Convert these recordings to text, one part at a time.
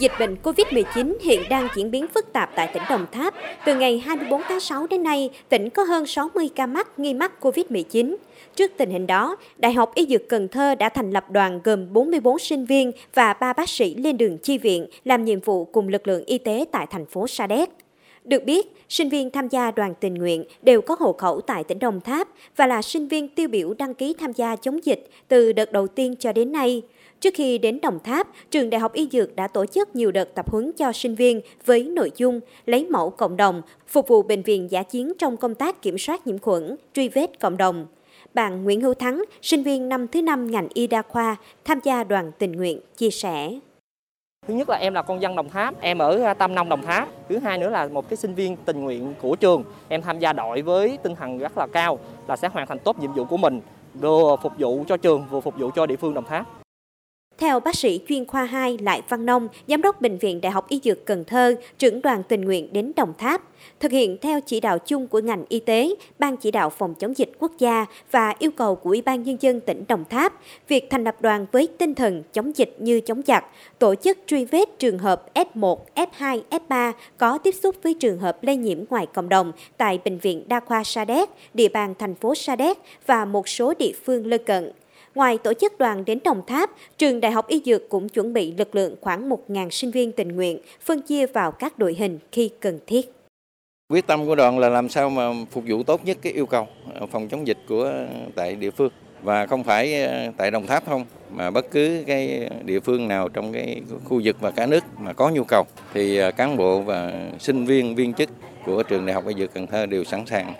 Dịch bệnh COVID-19 hiện đang diễn biến phức tạp tại tỉnh Đồng Tháp. Từ ngày 24 tháng 6 đến nay, tỉnh có hơn 60 ca mắc nghi mắc COVID-19. Trước tình hình đó, Đại học Y Dược Cần Thơ đã thành lập đoàn gồm 44 sinh viên và 3 bác sĩ lên đường chi viện làm nhiệm vụ cùng lực lượng y tế tại thành phố Sa Đéc. Được biết, sinh viên tham gia đoàn tình nguyện đều có hộ khẩu tại tỉnh Đồng Tháp và là sinh viên tiêu biểu đăng ký tham gia chống dịch từ đợt đầu tiên cho đến nay. Trước khi đến Đồng Tháp, trường Đại học Y Dược đã tổ chức nhiều đợt tập huấn cho sinh viên với nội dung lấy mẫu cộng đồng, phục vụ bệnh viện giả chiến trong công tác kiểm soát nhiễm khuẩn, truy vết cộng đồng. Bạn Nguyễn Hữu Thắng, sinh viên năm thứ năm ngành y đa khoa, tham gia đoàn tình nguyện, chia sẻ. Thứ nhất là em là con dân Đồng Tháp, em ở à, Tam Nông Đồng Tháp. Thứ hai nữa là một cái sinh viên tình nguyện của trường. Em tham gia đội với tinh thần rất là cao là sẽ hoàn thành tốt nhiệm vụ của mình, vừa phục vụ cho trường, vừa phục vụ cho địa phương Đồng Tháp. Theo bác sĩ chuyên khoa 2 Lại Văn Nông, Giám đốc Bệnh viện Đại học Y Dược Cần Thơ, trưởng đoàn tình nguyện đến Đồng Tháp, thực hiện theo chỉ đạo chung của ngành y tế, Ban chỉ đạo phòng chống dịch quốc gia và yêu cầu của Ủy ban Nhân dân tỉnh Đồng Tháp, việc thành lập đoàn với tinh thần chống dịch như chống giặc, tổ chức truy vết trường hợp F1, F2, F3 có tiếp xúc với trường hợp lây nhiễm ngoài cộng đồng tại Bệnh viện Đa khoa Sa Đéc, địa bàn thành phố Sa Đéc và một số địa phương lân cận. Ngoài tổ chức đoàn đến Đồng Tháp, trường Đại học Y Dược cũng chuẩn bị lực lượng khoảng 1.000 sinh viên tình nguyện, phân chia vào các đội hình khi cần thiết. Quyết tâm của đoàn là làm sao mà phục vụ tốt nhất cái yêu cầu ờ, phòng chống dịch của ờ, tại địa phương và không phải ờ, tại Đồng Tháp không mà bất cứ cái địa phương nào trong cái khu vực và cả nước mà có nhu cầu thì cán bộ và sinh viên viên chức của trường Đại học Y Dược Cần Thơ đều sẵn sàng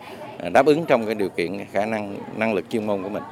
đáp ứng trong cái điều kiện khả năng năng lực chuyên môn của mình.